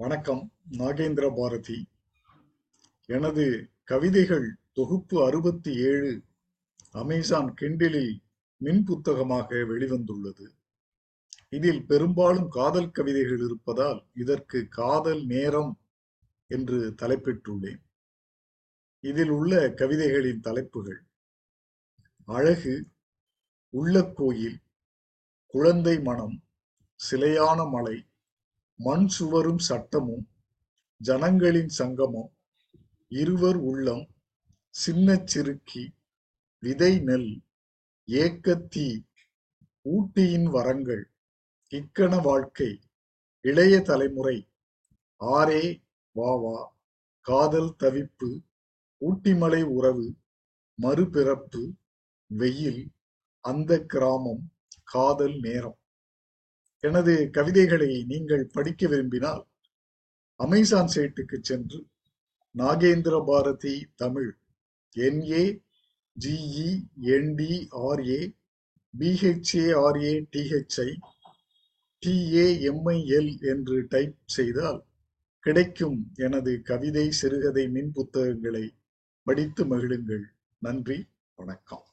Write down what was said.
வணக்கம் நாகேந்திர பாரதி. எனது கவிதைகள் தொகுப்பு அறுபத்தி ஏழு அமேசான் கிண்டிலில் மின் புத்தகமாக வெளிவந்துள்ளது. இதில் பெரும்பாலும் காதல் கவிதைகள் இருப்பதால் இதற்கு காதல் நேரம் என்று தலைப்பிட்டுள்ளேன். இதில் உள்ள கவிதைகளின் தலைப்புகள் அழகு உள்ள கோயில் குழந்தை மனம் சிலையான மலை மண் சுவரும் சட்டமும் ஜனங்களின் சங்கமம் இருவர் உள்ளம் சின்ன சிறுக்கி விதை நெல் ஏக்கத்தீ ஊட்டியின் வரங்கள் இக்கண வாழ்க்கை இளைய தலைமுறை ஆரே வா வா காதல் தவிப்பு ஊட்டிமலை உறவு மறுபிறப்பு வெயில் அந்த கிராமம் காதல் நேரம். எனது கவிதைகளை நீங்கள் படிக்க விரும்பினால் அமேசான் சைட்டுக்கு சென்று Nagendra Bharathi Tamil N A G E N D R A B H A R A T H I T A M I L என்று டைப் செய்தால் கிடைக்கும் எனது கவிதை சிறுகதை மின் புத்தகங்களை படித்து மகிழுங்கள். நன்றி வணக்கம்.